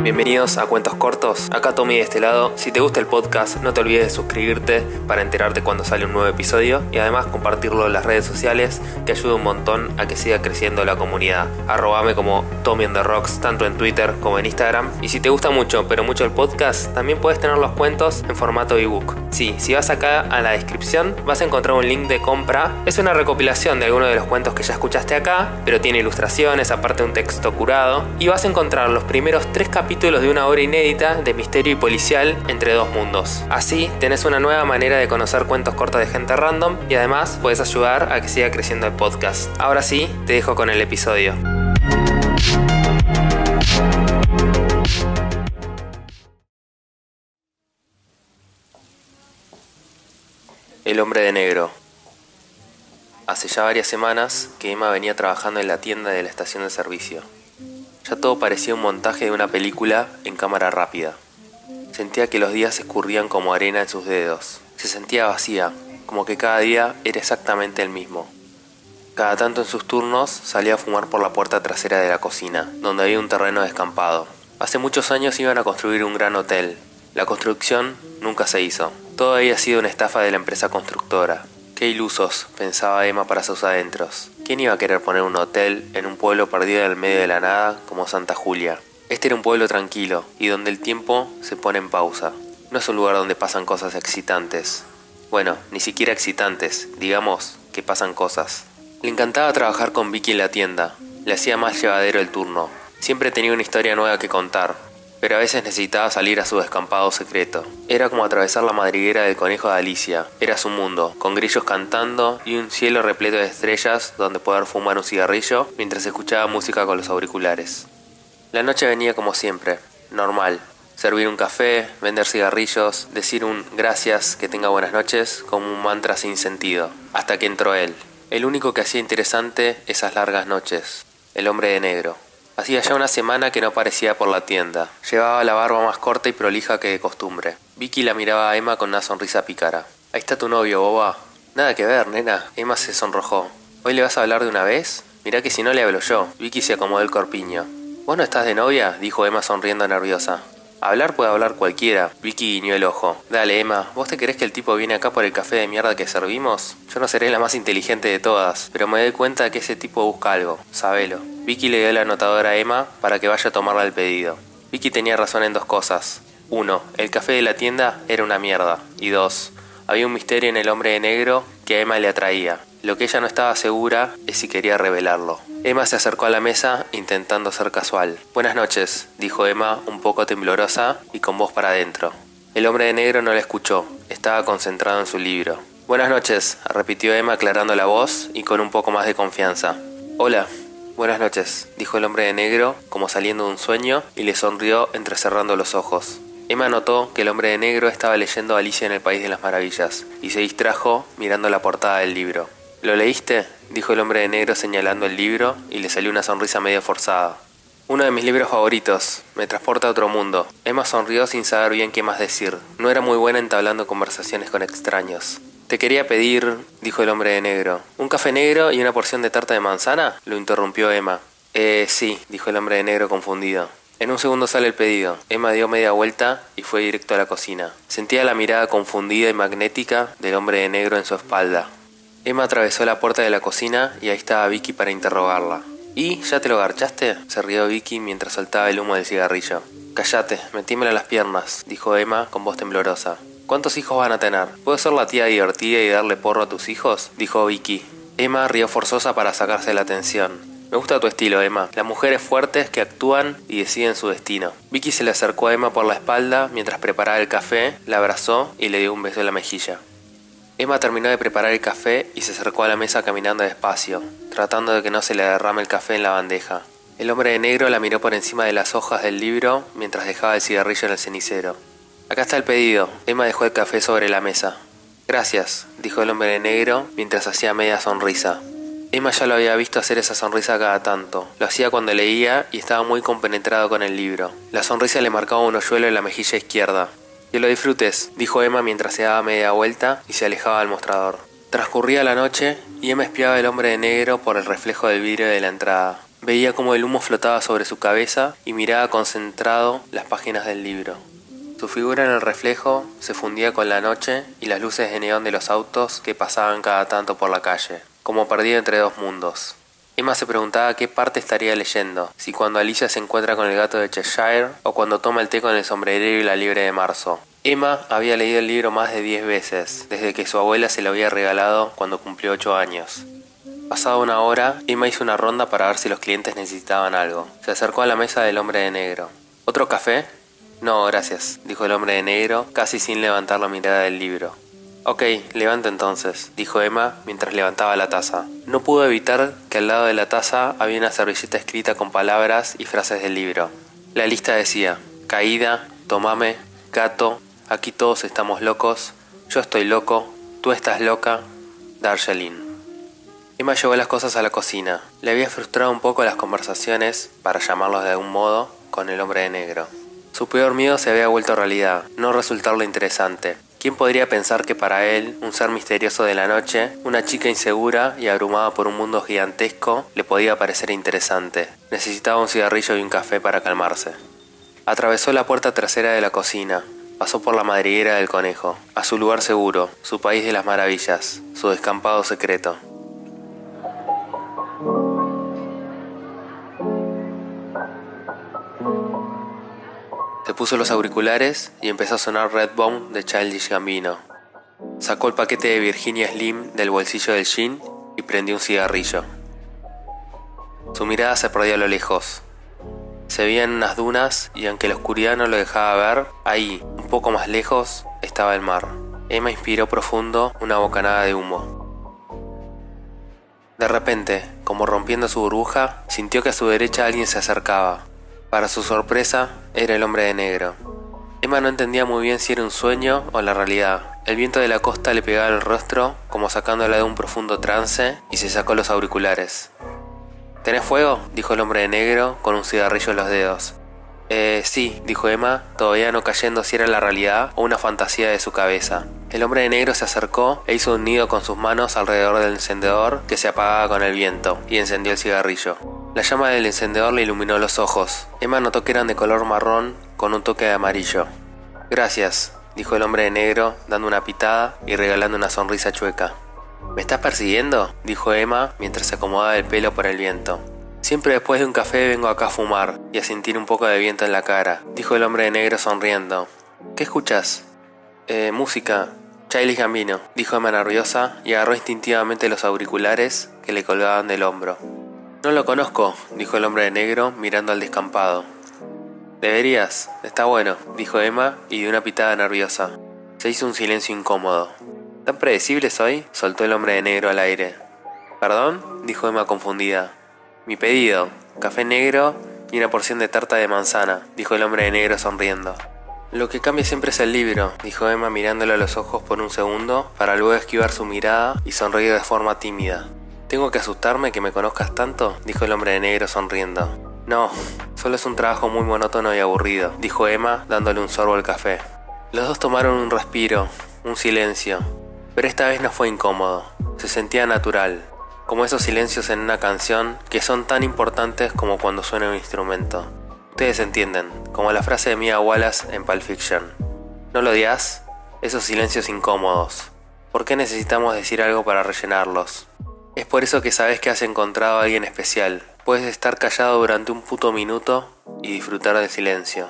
Bienvenidos a Cuentos Cortos, acá Tommy de este lado. Si te gusta el podcast, no te olvides de suscribirte para enterarte cuando sale un nuevo episodio y además compartirlo en las redes sociales que ayuda un montón a que siga creciendo la comunidad. Arrobame como Tommy on the Rocks, tanto en Twitter como en Instagram. Y si te gusta mucho, pero mucho el podcast, también puedes tener los cuentos en formato ebook. Sí, si vas acá a la descripción, vas a encontrar un link de compra. Es una recopilación de algunos de los cuentos que ya escuchaste acá, pero tiene ilustraciones, aparte un texto curado. Y vas a encontrar los primeros tres capítulos de una obra inédita de misterio y policial entre dos mundos. Así, tenés una nueva manera de conocer cuentos cortos de gente random y además puedes ayudar a que siga creciendo el podcast. Ahora sí, te dejo con el episodio. El hombre de negro. Hace ya varias semanas que Emma venía trabajando en la tienda de la estación de servicio. Ya todo parecía un montaje de una película en cámara rápida. Sentía que los días escurrían como arena en sus dedos. Se sentía vacía, como que cada día era exactamente el mismo. Cada tanto en sus turnos salía a fumar por la puerta trasera de la cocina, donde había un terreno descampado. Hace muchos años iban a construir un gran hotel. La construcción nunca se hizo. Todo había sido una estafa de la empresa constructora. Qué ilusos, pensaba Emma para sus adentros. ¿Quién iba a querer poner un hotel en un pueblo perdido en el medio de la nada como Santa Julia? Este era un pueblo tranquilo y donde el tiempo se pone en pausa. No es un lugar donde pasan cosas excitantes. Bueno, ni siquiera excitantes, digamos que pasan cosas. Le encantaba trabajar con Vicky en la tienda, le hacía más llevadero el turno. Siempre tenía una historia nueva que contar, pero a veces necesitaba salir a su descampado secreto. Era como atravesar la madriguera del conejo de Alicia. Era su mundo, con grillos cantando y un cielo repleto de estrellas donde poder fumar un cigarrillo mientras escuchaba música con los auriculares. La noche venía como siempre, normal. Servir un café, vender cigarrillos, decir un gracias, que tenga buenas noches, como un mantra sin sentido. Hasta que entró él. El único que hacía interesante esas largas noches. El hombre de negro. Hacía ya una semana que no aparecía por la tienda. Llevaba la barba más corta y prolija que de costumbre. Vicky la miraba a Emma con una sonrisa pícara. Ahí está tu novio, boba. Nada que ver, nena. Emma se sonrojó. ¿Hoy le vas a hablar de una vez? Mirá que si no le hablo yo. Vicky se acomodó el corpiño. ¿Vos no estás de novia? dijo Emma sonriendo nerviosa. Hablar puede hablar cualquiera. Vicky guiñó el ojo. Dale, Emma, ¿vos te crees que el tipo viene acá por el café de mierda que servimos? Yo no seré la más inteligente de todas, pero me doy cuenta que ese tipo busca algo. Sabelo. Vicky le dio la anotadora a Emma para que vaya a tomarla el pedido. Vicky tenía razón en dos cosas. Uno, el café de la tienda era una mierda. Y dos, había un misterio en el hombre de negro que a Emma le atraía. Lo que ella no estaba segura es si quería revelarlo. Emma se acercó a la mesa intentando ser casual. Buenas noches, dijo Emma un poco temblorosa y con voz para adentro. El hombre de negro no la escuchó, estaba concentrado en su libro. Buenas noches, repitió Emma aclarando la voz y con un poco más de confianza. Hola, buenas noches, dijo el hombre de negro como saliendo de un sueño y le sonrió entrecerrando los ojos. Emma notó que el hombre de negro estaba leyendo Alicia en el País de las Maravillas y se distrajo mirando la portada del libro. ¿Lo leíste? dijo el hombre de negro señalando el libro y le salió una sonrisa medio forzada. Uno de mis libros favoritos, me transporta a otro mundo. Emma sonrió sin saber bien qué más decir. No era muy buena entablando conversaciones con extraños. Te quería pedir, dijo el hombre de negro. ¿Un café negro y una porción de tarta de manzana? lo interrumpió Emma. Eh, sí, dijo el hombre de negro confundido. En un segundo sale el pedido. Emma dio media vuelta y fue directo a la cocina. Sentía la mirada confundida y magnética del hombre de negro en su espalda. Emma atravesó la puerta de la cocina y ahí estaba Vicky para interrogarla. ¿Y ya te lo garchaste? se rió Vicky mientras soltaba el humo del cigarrillo. Cállate, metímelo a las piernas, dijo Emma con voz temblorosa. ¿Cuántos hijos van a tener? ¿Puedo ser la tía divertida y darle porro a tus hijos? dijo Vicky. Emma rió forzosa para sacarse la atención. Me gusta tu estilo, Emma. Las mujeres fuertes que actúan y deciden su destino. Vicky se le acercó a Emma por la espalda mientras preparaba el café, la abrazó y le dio un beso en la mejilla. Emma terminó de preparar el café y se acercó a la mesa caminando despacio, tratando de que no se le derrame el café en la bandeja. El hombre de negro la miró por encima de las hojas del libro mientras dejaba el cigarrillo en el cenicero. Acá está el pedido. Emma dejó el café sobre la mesa. Gracias, dijo el hombre de negro mientras hacía media sonrisa. Emma ya lo había visto hacer esa sonrisa cada tanto. Lo hacía cuando leía y estaba muy compenetrado con el libro. La sonrisa le marcaba un hoyuelo en la mejilla izquierda. Que lo disfrutes, dijo Emma mientras se daba media vuelta y se alejaba del mostrador. Transcurría la noche y Emma espiaba al hombre de negro por el reflejo del vidrio de la entrada. Veía como el humo flotaba sobre su cabeza y miraba concentrado las páginas del libro. Su figura en el reflejo se fundía con la noche y las luces de neón de los autos que pasaban cada tanto por la calle, como perdido entre dos mundos. Emma se preguntaba qué parte estaría leyendo, si cuando Alicia se encuentra con el gato de Cheshire o cuando toma el té con el sombrerero y la libre de marzo. Emma había leído el libro más de 10 veces, desde que su abuela se lo había regalado cuando cumplió 8 años. Pasada una hora, Emma hizo una ronda para ver si los clientes necesitaban algo. Se acercó a la mesa del hombre de negro. ¿Otro café? No, gracias, dijo el hombre de negro, casi sin levantar la mirada del libro. Ok, levanta entonces, dijo Emma mientras levantaba la taza. No pudo evitar que al lado de la taza había una servilleta escrita con palabras y frases del libro. La lista decía, caída, tomame, gato, aquí todos estamos locos, yo estoy loco, tú estás loca, Darjeeling. Emma llevó las cosas a la cocina. Le había frustrado un poco las conversaciones, para llamarlos de algún modo, con el hombre de negro. Su peor miedo se había vuelto realidad, no resultarlo interesante. ¿Quién podría pensar que para él, un ser misterioso de la noche, una chica insegura y abrumada por un mundo gigantesco, le podía parecer interesante? Necesitaba un cigarrillo y un café para calmarse. Atravesó la puerta trasera de la cocina, pasó por la madriguera del conejo, a su lugar seguro, su país de las maravillas, su descampado secreto. Se puso los auriculares y empezó a sonar Redbone de Childish Gambino. Sacó el paquete de Virginia Slim del bolsillo del jean y prendió un cigarrillo. Su mirada se perdió a lo lejos. Se veían unas dunas y aunque la oscuridad no lo dejaba ver, ahí, un poco más lejos, estaba el mar. Emma inspiró profundo una bocanada de humo. De repente, como rompiendo su burbuja, sintió que a su derecha alguien se acercaba. Para su sorpresa, era el hombre de negro. Emma no entendía muy bien si era un sueño o la realidad. El viento de la costa le pegaba el rostro, como sacándola de un profundo trance, y se sacó los auriculares. ¿Tenés fuego? dijo el hombre de negro, con un cigarrillo en los dedos. Eh, sí, dijo Emma, todavía no cayendo si era la realidad o una fantasía de su cabeza. El hombre de negro se acercó e hizo un nido con sus manos alrededor del encendedor que se apagaba con el viento, y encendió el cigarrillo. La llama del encendedor le iluminó los ojos. Emma notó que eran de color marrón con un toque de amarillo. Gracias, dijo el hombre de negro, dando una pitada y regalando una sonrisa chueca. ¿Me estás persiguiendo? dijo Emma mientras se acomodaba el pelo por el viento. Siempre después de un café vengo acá a fumar y a sentir un poco de viento en la cara, dijo el hombre de negro sonriendo. ¿Qué escuchas? Eh, música. Charlie Gambino, dijo Emma nerviosa y agarró instintivamente los auriculares que le colgaban del hombro. No lo conozco, dijo el hombre de negro mirando al descampado. Deberías, está bueno, dijo Emma y de una pitada nerviosa. Se hizo un silencio incómodo. ¿Tan predecible soy? soltó el hombre de negro al aire. ¿Perdón? dijo Emma confundida. Mi pedido, café negro y una porción de tarta de manzana, dijo el hombre de negro sonriendo. Lo que cambia siempre es el libro, dijo Emma mirándole a los ojos por un segundo, para luego esquivar su mirada y sonreír de forma tímida. ¿Tengo que asustarme que me conozcas tanto? dijo el hombre de negro sonriendo. No, solo es un trabajo muy monótono y aburrido, dijo Emma dándole un sorbo al café. Los dos tomaron un respiro, un silencio, pero esta vez no fue incómodo, se sentía natural, como esos silencios en una canción que son tan importantes como cuando suena un instrumento. Ustedes entienden, como la frase de Mia Wallace en Pulp Fiction. ¿No lo odias? Esos silencios incómodos. ¿Por qué necesitamos decir algo para rellenarlos? Es por eso que sabes que has encontrado a alguien especial. Puedes estar callado durante un puto minuto y disfrutar del silencio.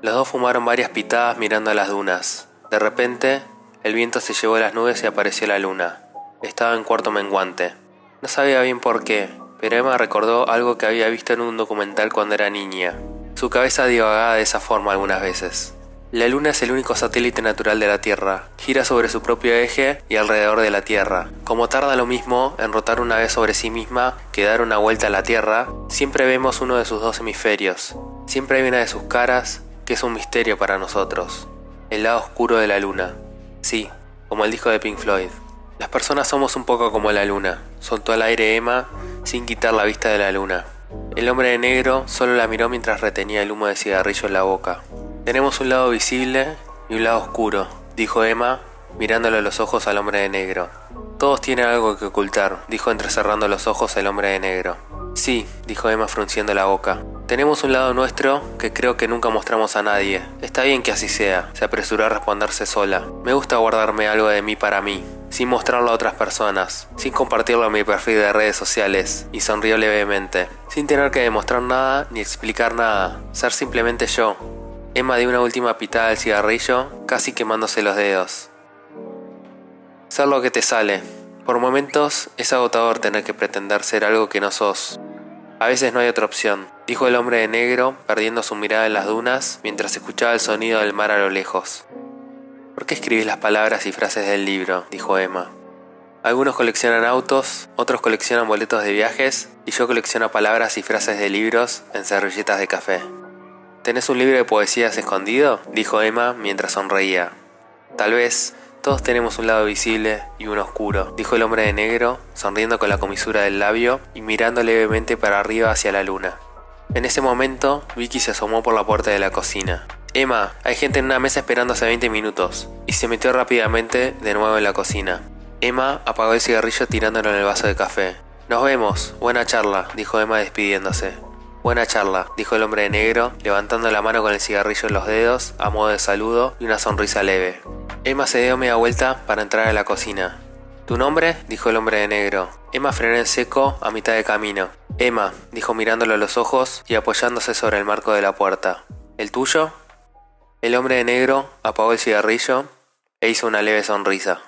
Los dos fumaron varias pitadas mirando a las dunas. De repente, el viento se llevó las nubes y apareció la luna. Estaba en cuarto menguante. No sabía bien por qué, pero Emma recordó algo que había visto en un documental cuando era niña. Su cabeza divagaba de esa forma algunas veces. La Luna es el único satélite natural de la Tierra. Gira sobre su propio eje y alrededor de la Tierra. Como tarda lo mismo en rotar una vez sobre sí misma que dar una vuelta a la Tierra, siempre vemos uno de sus dos hemisferios. Siempre hay una de sus caras que es un misterio para nosotros. El lado oscuro de la Luna. Sí, como el disco de Pink Floyd. Las personas somos un poco como la Luna. Soltó al aire Emma sin quitar la vista de la Luna. El hombre de negro solo la miró mientras retenía el humo de cigarrillo en la boca. Tenemos un lado visible y un lado oscuro, dijo Emma, mirándole los ojos al hombre de negro. Todos tienen algo que ocultar, dijo entrecerrando los ojos el hombre de negro. Sí, dijo Emma frunciendo la boca. Tenemos un lado nuestro que creo que nunca mostramos a nadie. Está bien que así sea, se apresuró a responderse sola. Me gusta guardarme algo de mí para mí, sin mostrarlo a otras personas, sin compartirlo en mi perfil de redes sociales, y sonrió levemente, sin tener que demostrar nada ni explicar nada, ser simplemente yo. Emma dio una última pitada al cigarrillo, casi quemándose los dedos. Ser lo que te sale. Por momentos es agotador tener que pretender ser algo que no sos. A veces no hay otra opción, dijo el hombre de negro, perdiendo su mirada en las dunas mientras escuchaba el sonido del mar a lo lejos. ¿Por qué escribís las palabras y frases del libro? dijo Emma. Algunos coleccionan autos, otros coleccionan boletos de viajes y yo colecciono palabras y frases de libros en servilletas de café. ¿Tenés un libro de poesías escondido? dijo Emma mientras sonreía. Tal vez todos tenemos un lado visible y uno oscuro, dijo el hombre de negro, sonriendo con la comisura del labio y mirando levemente para arriba hacia la luna. En ese momento, Vicky se asomó por la puerta de la cocina. Emma, hay gente en una mesa esperando hace 20 minutos, y se metió rápidamente de nuevo en la cocina. Emma apagó el cigarrillo tirándolo en el vaso de café. Nos vemos, buena charla, dijo Emma despidiéndose. Buena charla, dijo el hombre de negro, levantando la mano con el cigarrillo en los dedos, a modo de saludo y una sonrisa leve. Emma se dio media vuelta para entrar a la cocina. ¿Tu nombre? dijo el hombre de negro. Emma frenó en seco a mitad de camino. Emma, dijo mirándolo a los ojos y apoyándose sobre el marco de la puerta. ¿El tuyo? El hombre de negro apagó el cigarrillo e hizo una leve sonrisa.